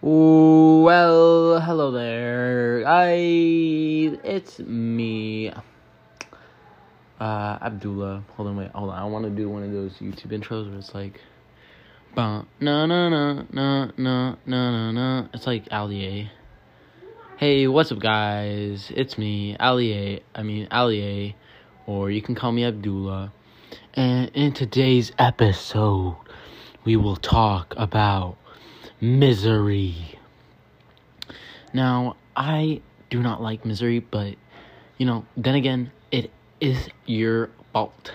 Well, hello there. I it's me. Uh Abdullah. Hold on, wait, hold on. I wanna do one of those YouTube intros where it's like Bum na na na na na na na It's like Allier. Hey, what's up guys? It's me, Allier. I mean Allier. Or you can call me Abdullah. And in today's episode, we will talk about misery. Now, I do not like misery, but you know, then again, it is your fault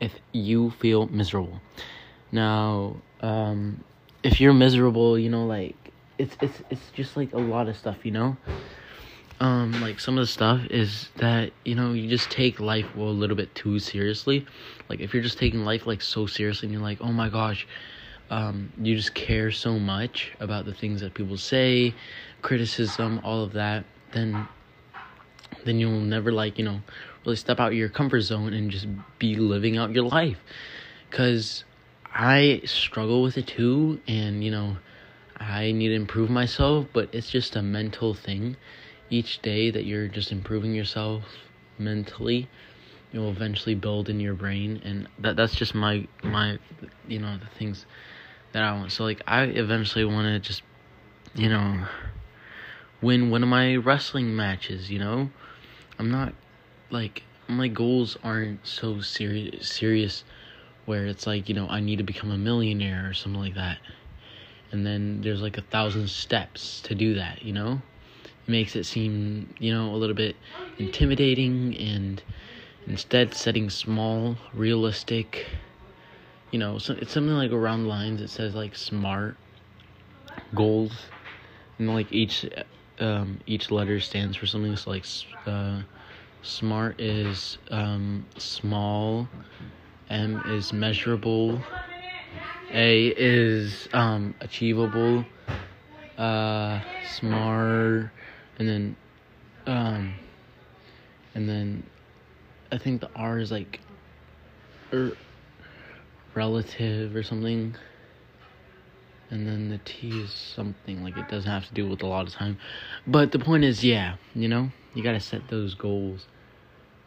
if you feel miserable. Now, um, if you're miserable, you know, like it's it's it's just like a lot of stuff, you know. Um, like some of the stuff is that you know you just take life a little bit too seriously. Like if you're just taking life like so seriously, and you're like, oh my gosh, um, you just care so much about the things that people say, criticism, all of that, then then you'll never like you know really step out your comfort zone and just be living out your life. Cause I struggle with it too, and you know I need to improve myself, but it's just a mental thing. Each day that you're just improving yourself mentally, you'll eventually build in your brain, and that that's just my my you know the things that I want. So like I eventually want to just you know win one of my wrestling matches, you know? I'm not like my goals aren't so serious serious where it's like, you know, I need to become a millionaire or something like that. And then there's like a thousand steps to do that, you know? It makes it seem, you know, a little bit intimidating and instead setting small, realistic you know, so it's something like around lines. It says like smart goals, and like each um, each letter stands for something. So like uh, smart is um, small, M is measurable, A is um, achievable, uh, smart, and then um, and then I think the R is like. Er, relative or something. And then the T is something like it doesn't have to do with a lot of time. But the point is, yeah, you know, you gotta set those goals.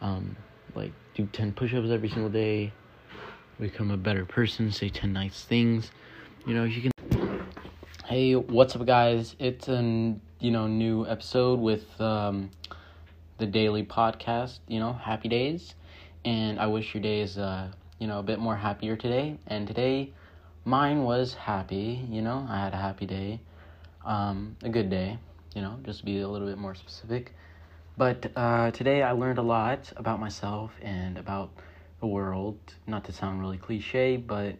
Um, like do 10 push ups every single day, become a better person, say 10 nice things. You know, you can. Hey, what's up, guys? It's a you know new episode with um, the daily podcast. You know, happy days, and I wish your day is uh, you know, a bit more happier today. And today, mine was happy, you know, I had a happy day, um, a good day, you know, just to be a little bit more specific. But uh, today I learned a lot about myself and about the world. Not to sound really cliche, but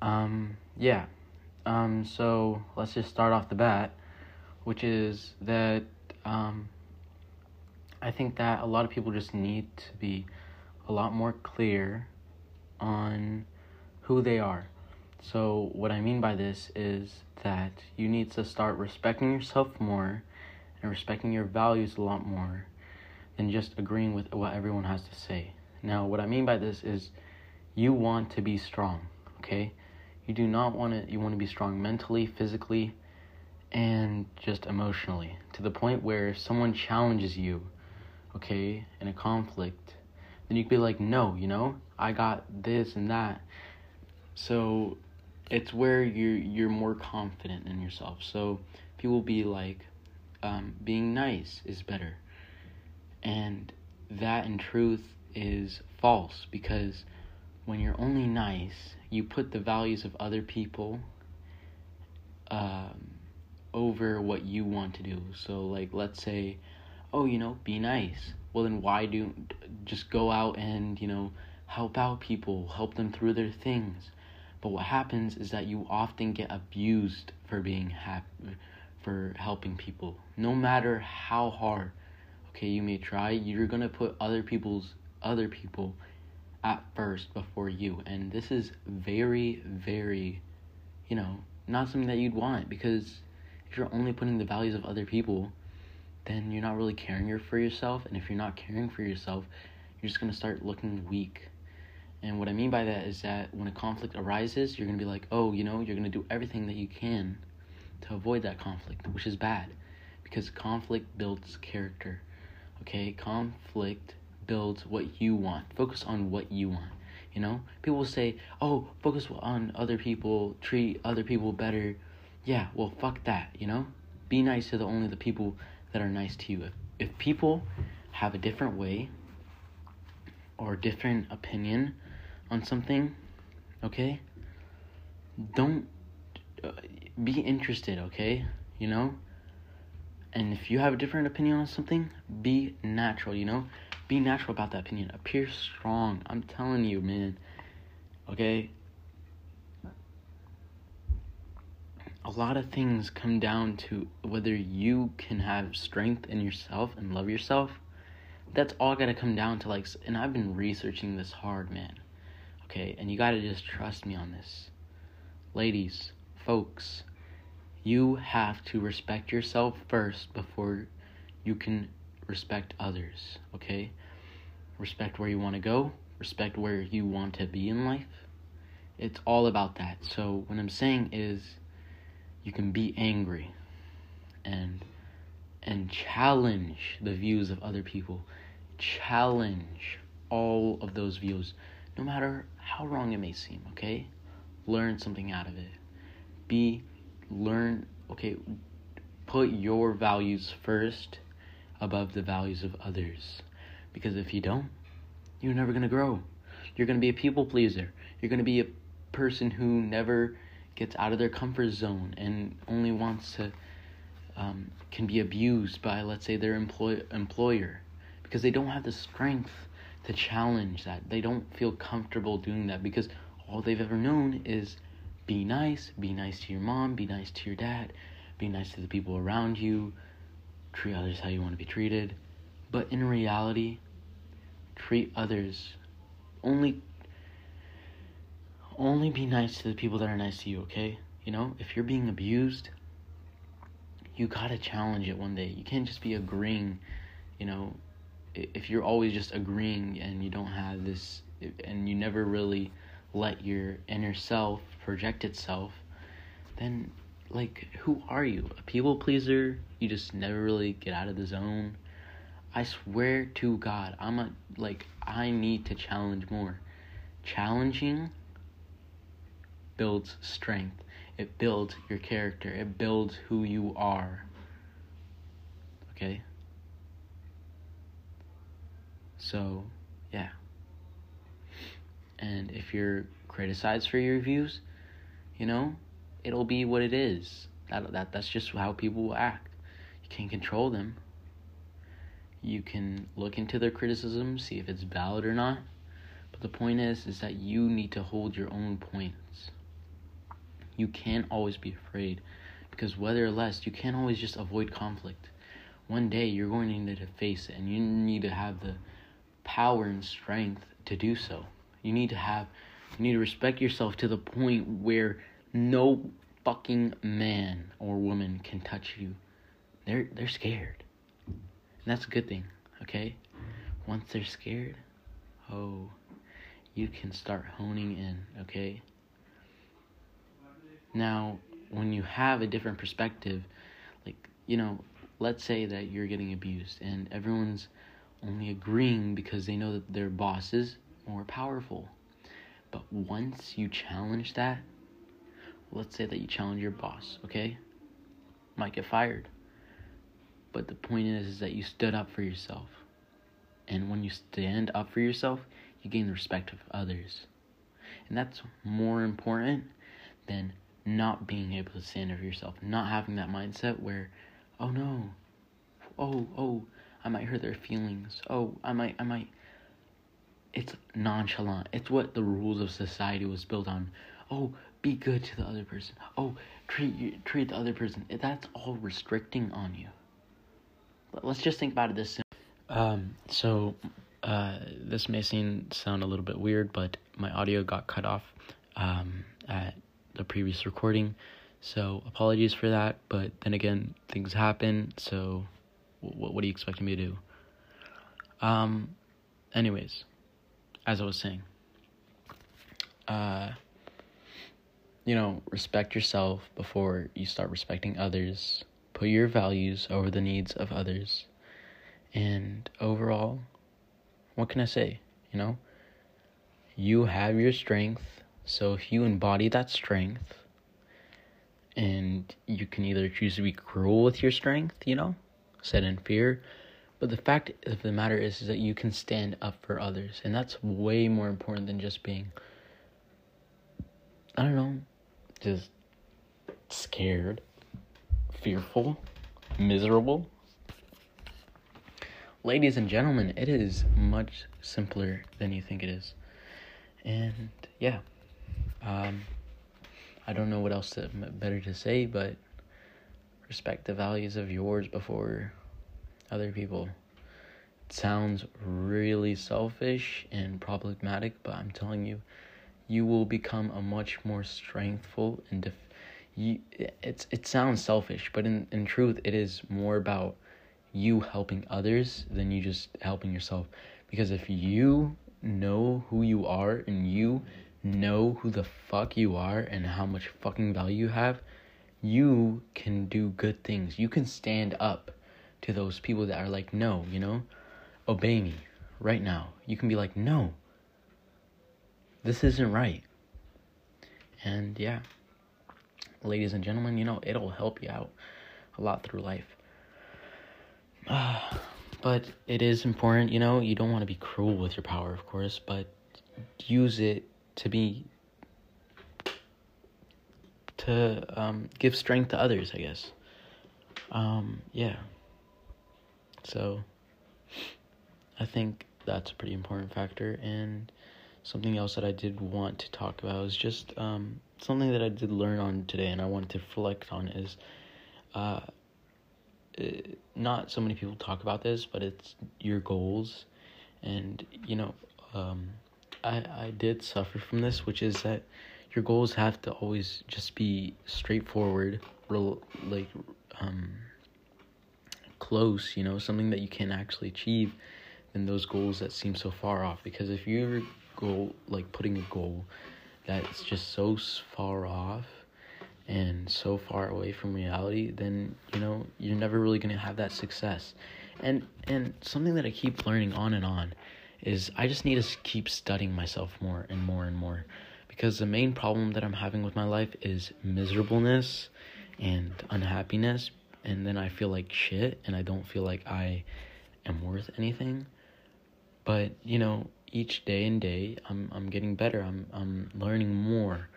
um, yeah. Um, so let's just start off the bat, which is that um, I think that a lot of people just need to be a lot more clear on who they are. So, what I mean by this is that you need to start respecting yourself more and respecting your values a lot more than just agreeing with what everyone has to say. Now, what I mean by this is you want to be strong, okay? You do not want to you want to be strong mentally, physically, and just emotionally to the point where if someone challenges you, okay, in a conflict, then you could be like, "No, you know? I got this and that. So it's where you're you're more confident in yourself. So people be like, um, being nice is better, and that in truth is false because when you're only nice, you put the values of other people um, over what you want to do. So like, let's say, oh, you know, be nice. Well, then why do just go out and you know help out people, help them through their things. But what happens is that you often get abused for being happy, for helping people. No matter how hard, okay, you may try, you're gonna put other people's other people at first before you, and this is very, very, you know, not something that you'd want because if you're only putting the values of other people, then you're not really caring for yourself, and if you're not caring for yourself, you're just gonna start looking weak and what I mean by that is that when a conflict arises, you're going to be like, oh, you know, you're going to do everything that you can to avoid that conflict, which is bad because conflict builds character. Okay? Conflict builds what you want. Focus on what you want. You know? People say, "Oh, focus on other people, treat other people better." Yeah, well, fuck that, you know? Be nice to the only the people that are nice to you. If, if people have a different way or different opinion on something, okay? Don't uh, be interested, okay? You know? And if you have a different opinion on something, be natural, you know? Be natural about that opinion. Appear strong. I'm telling you, man. Okay? A lot of things come down to whether you can have strength in yourself and love yourself. That's all gotta come down to like, and I've been researching this hard, man. Okay? And you gotta just trust me on this. Ladies, folks, you have to respect yourself first before you can respect others, okay? Respect where you want to go, respect where you want to be in life. It's all about that. So, what I'm saying is you can be angry and and challenge the views of other people. Challenge all of those views no matter how wrong it may seem, okay? Learn something out of it. Be learn okay put your values first above the values of others because if you don't you're never going to grow you're going to be a people pleaser you're going to be a person who never gets out of their comfort zone and only wants to um, can be abused by let's say their employ- employer because they don't have the strength to challenge that they don't feel comfortable doing that because all they've ever known is be nice, be nice to your mom, be nice to your dad, be nice to the people around you, treat others how you want to be treated. But in reality, treat others only only be nice to the people that are nice to you, okay? You know, if you're being abused, you got to challenge it one day. You can't just be agreeing, you know, if you're always just agreeing and you don't have this and you never really let your inner self project itself, then like who are you? A people pleaser? You just never really get out of the zone. I swear to God, I'm a like I need to challenge more. Challenging builds strength. It builds your character. It builds who you are. Okay? So, yeah. And if you're criticized for your views, you know, it'll be what it is. That that that's just how people will act. You can't control them. You can look into their criticism, see if it's valid or not. But the point is is that you need to hold your own points. You can't always be afraid because whether or less you can't always just avoid conflict. One day you're going to need to face it and you need to have the power and strength to do so. You need to have you need to respect yourself to the point where no fucking man or woman can touch you. They're they're scared. And that's a good thing, okay? Once they're scared, oh, you can start honing in, okay? Now, when you have a different perspective, like, you know, let's say that you're getting abused and everyone's only agreeing because they know that their boss is more powerful. But once you challenge that, let's say that you challenge your boss, okay? Might get fired. But the point is, is that you stood up for yourself. And when you stand up for yourself, you gain the respect of others. And that's more important than not being able to stand for yourself, not having that mindset where, oh no, oh, oh, I might hurt their feelings. Oh, I might, I might. It's nonchalant. It's what the rules of society was built on. Oh, be good to the other person. Oh, treat you, treat the other person. That's all restricting on you. Let's just think about it this. Um. So, uh, this may seem sound a little bit weird, but my audio got cut off. Um, at the previous recording, so apologies for that. But then again, things happen. So, what what are you expecting me to do? Um. Anyways, as I was saying. Uh you know, respect yourself before you start respecting others. Put your values over the needs of others. And overall, what can I say? You know, you have your strength. So if you embody that strength, and you can either choose to be cruel with your strength, you know, set in fear, but the fact of the matter is, is that you can stand up for others, and that's way more important than just being, I don't know, just scared, fearful, miserable. Ladies and gentlemen, it is much simpler than you think it is. And yeah, um, I don't know what else to, better to say, but respect the values of yours before other people. It sounds really selfish and problematic, but I'm telling you, you will become a much more strengthful and def- you, it's it sounds selfish, but in in truth, it is more about you helping others than you just helping yourself. Because if you know who you are and you know who the fuck you are and how much fucking value you have, you can do good things. You can stand up to those people that are like, no, you know, obey me right now. You can be like, no, this isn't right. And yeah, ladies and gentlemen, you know, it'll help you out a lot through life. Uh, but it is important, you know, you don't want to be cruel with your power, of course, but use it to be to um, give strength to others, I guess. Um, yeah. So I think that's a pretty important factor. And something else that I did want to talk about is just um, something that I did learn on today and I wanted to reflect on is uh, uh, not so many people talk about this, but it's your goals. And, you know, um, I, I did suffer from this, which is that your goals have to always just be straightforward, real, like, um, close, you know, something that you can actually achieve than those goals that seem so far off. Because if you're goal, like putting a goal that's just so far off and so far away from reality, then you know you're never really gonna have that success. And and something that I keep learning on and on is I just need to keep studying myself more and more and more because the main problem that I'm having with my life is miserableness and unhappiness and then I feel like shit and I don't feel like I am worth anything. But, you know, each day and day I'm I'm getting better. I'm I'm learning more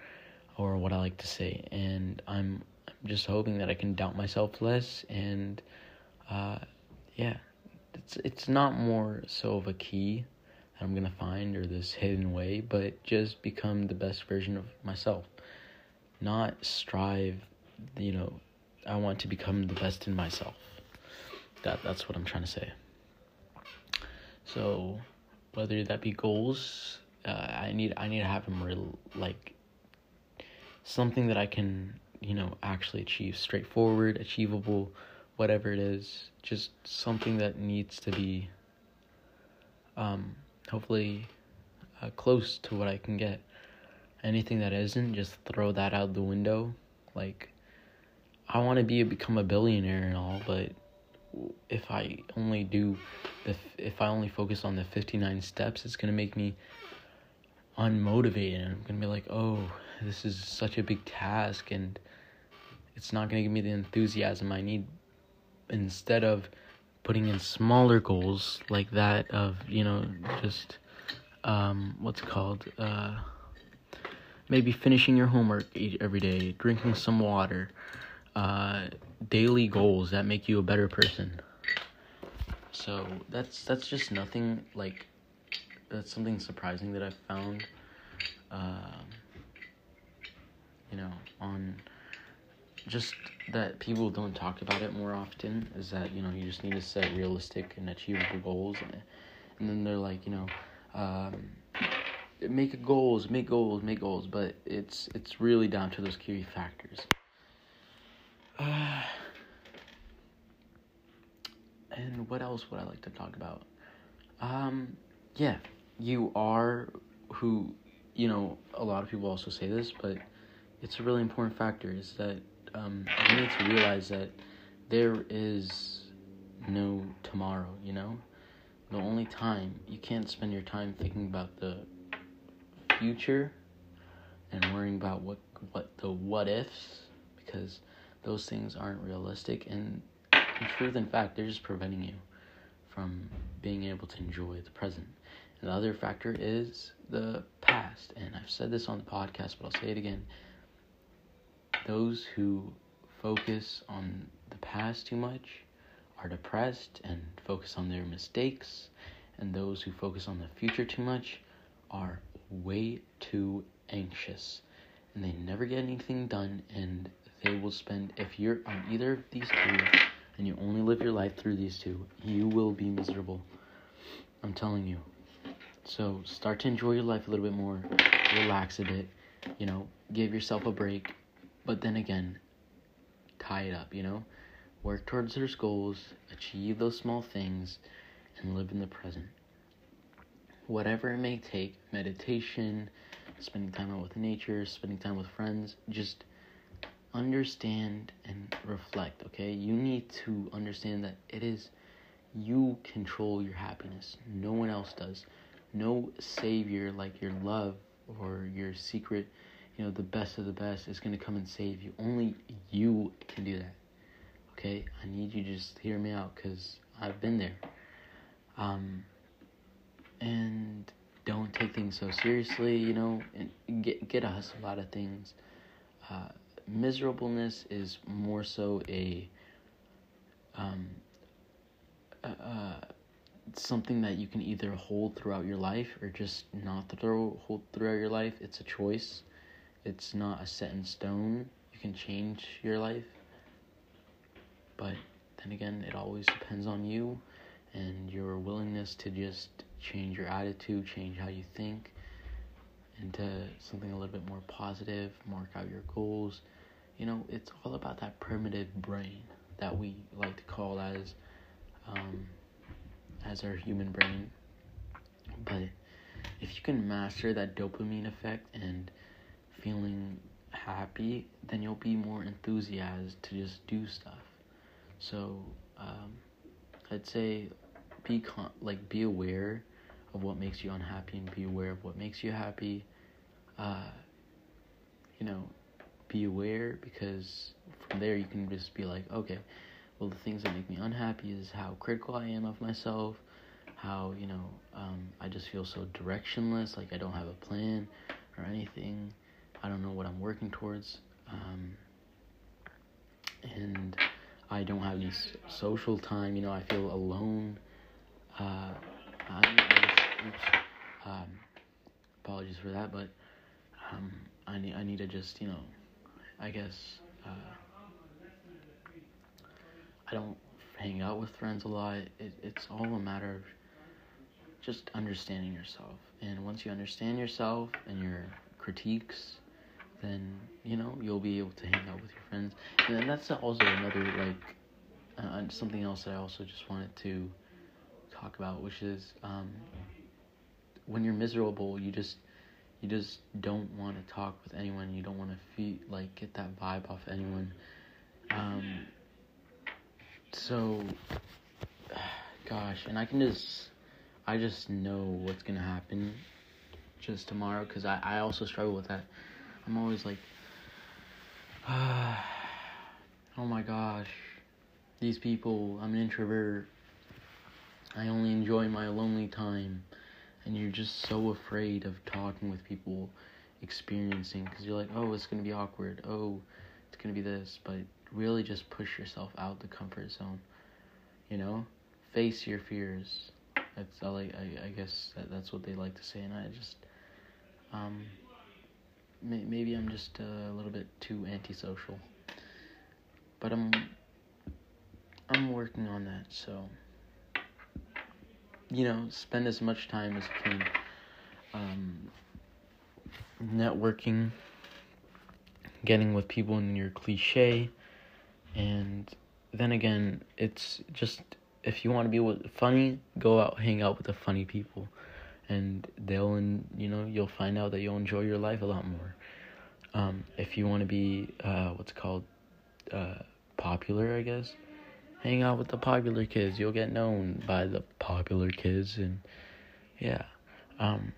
or what I like to say and I'm I'm just hoping that I can doubt myself less and uh yeah, it's it's not more so of a key that I'm gonna find or this hidden way, but just become the best version of myself. Not strive, you know, I want to become the best in myself. That that's what I'm trying to say. So, whether that be goals, uh, I need I need to have them real like something that I can you know actually achieve, straightforward, achievable, whatever it is. Just something that needs to be, um, hopefully, uh, close to what I can get. Anything that isn't, just throw that out the window. Like I want to be become a billionaire and all, but if I only do the if I only focus on the 59 steps, it's going to make me unmotivated. I'm going to be like, "Oh, this is such a big task and it's not going to give me the enthusiasm I need." Instead of putting in smaller goals like that of, you know, just um what's called uh maybe finishing your homework every day, drinking some water, uh, daily goals that make you a better person. So that's that's just nothing like that's something surprising that I found. Um, you know, on just that people don't talk about it more often is that you know you just need to set realistic and achievable goals, and, and then they're like you know. Um, make goals, make goals, make goals, but it's it's really down to those key factors. Uh, and what else would I like to talk about? Um, yeah, you are who, you know, a lot of people also say this, but it's a really important factor is that um, you need to realize that there is no tomorrow, you know? The only time you can't spend your time thinking about the future and worrying about what what the what ifs because those things aren't realistic and in truth and fact they're just preventing you from being able to enjoy the present. And the other factor is the past. And I've said this on the podcast, but I'll say it again. Those who focus on the past too much are depressed and focus on their mistakes, and those who focus on the future too much are way too anxious and they never get anything done and they will spend if you're on either of these two and you only live your life through these two you will be miserable. I'm telling you. So start to enjoy your life a little bit more. Relax a bit. You know give yourself a break but then again tie it up you know work towards those goals achieve those small things and live in the present whatever it may take meditation spending time out with nature, spending time with friends, just understand and reflect, okay? You need to understand that it is you control your happiness. No one else does. No savior like your love or your secret, you know, the best of the best is going to come and save you. Only you can do that. Okay? I need you to just hear me out cuz I've been there. Um and don't take things so seriously, you know, and get get a hustle out of things. Uh, miserableness is more so a um, uh, something that you can either hold throughout your life or just not throw hold throughout your life. It's a choice. It's not a set in stone. You can change your life, but then again, it always depends on you and your willingness to just change your attitude, change how you think into something a little bit more positive, mark out your goals. You know, it's all about that primitive brain that we like to call as um, as our human brain. But if you can master that dopamine effect and feeling happy, then you'll be more enthusiastic to just do stuff. So um, I'd say be con- like be aware of what makes you unhappy and be aware of what makes you happy. Uh, you know, be aware because from there you can just be like, okay, well, the things that make me unhappy is how critical I am of myself, how, you know, um, I just feel so directionless, like I don't have a plan or anything. I don't know what I'm working towards. Um, and I don't have any social time, you know, I feel alone. Uh, I, Oops. Um, apologies for that, but um, I need I need to just you know, I guess uh, I don't hang out with friends a lot. It, it's all a matter of just understanding yourself, and once you understand yourself and your critiques, then you know you'll be able to hang out with your friends, and then that's also another like uh, something else that I also just wanted to talk about, which is um, when you're miserable, you just you just don't want to talk with anyone. You don't want to feel like get that vibe off anyone. Um, so, gosh, and I can just I just know what's gonna happen just tomorrow because I I also struggle with that. I'm always like, oh my gosh, these people. I'm an introvert. I only enjoy my lonely time. And you're just so afraid of talking with people experiencing because you're like oh it's going to be awkward. Oh it's going to be this. But really just push yourself out the comfort zone you know? Face your fears. That's I like I, I guess that, that's what they like to say. And I just um may, maybe I'm just a little bit too antisocial. But I'm I'm working on that so. You know, spend as much time as you can um, networking, getting with people in your cliche, and then again, it's just if you want to be funny, go out, hang out with the funny people, and they'll, you know, you'll find out that you'll enjoy your life a lot more. Um, if you want to be uh, what's called uh, popular, I guess, hang out with the popular kids. You'll get known by the popular kids, and yeah. Um,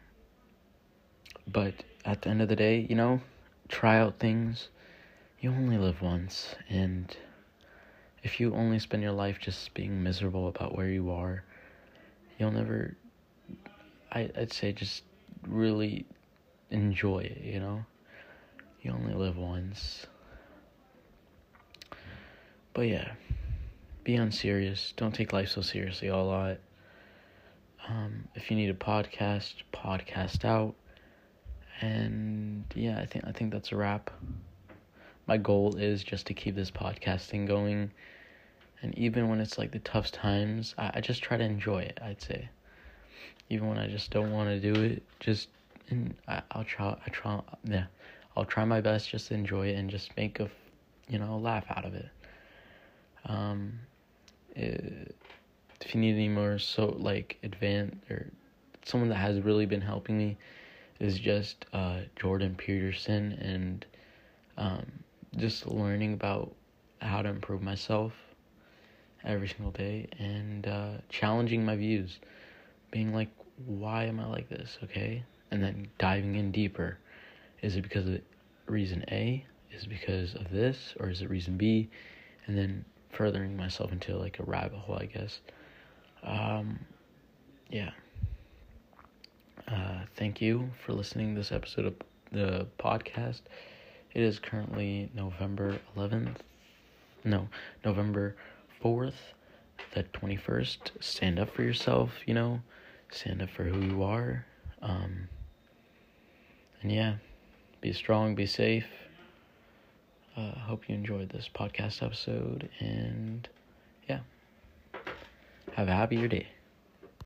but at the end of the day, you know, try out things. You only live once, and if you only spend your life just being miserable about where you are, you'll never. I I'd say just really enjoy it. You know, you only live once. But yeah, be unserious. Don't take life so seriously a lot. Um, if you need a podcast, podcast out. And yeah, I think I think that's a wrap. My goal is just to keep this podcasting going. And even when it's like the tough times, I, I just try to enjoy it, I'd say. Even when I just don't want to do it, just and I, I'll try I try yeah. I'll try my best just to enjoy it and just make a you know, laugh out of it. Um it, if you need any more so like advanced or someone that has really been helping me is just uh, Jordan Peterson and um, just learning about how to improve myself every single day and uh, challenging my views, being like, why am I like this? Okay, and then diving in deeper. Is it because of reason A? Is it because of this, or is it reason B? And then furthering myself into like a rabbit hole, I guess. Um, yeah. Uh, thank you for listening to this episode of the podcast. It is currently November 11th. No, November 4th, the 21st. Stand up for yourself, you know. Stand up for who you are. Um, and yeah, be strong, be safe. Uh, hope you enjoyed this podcast episode. And yeah, have a happier day.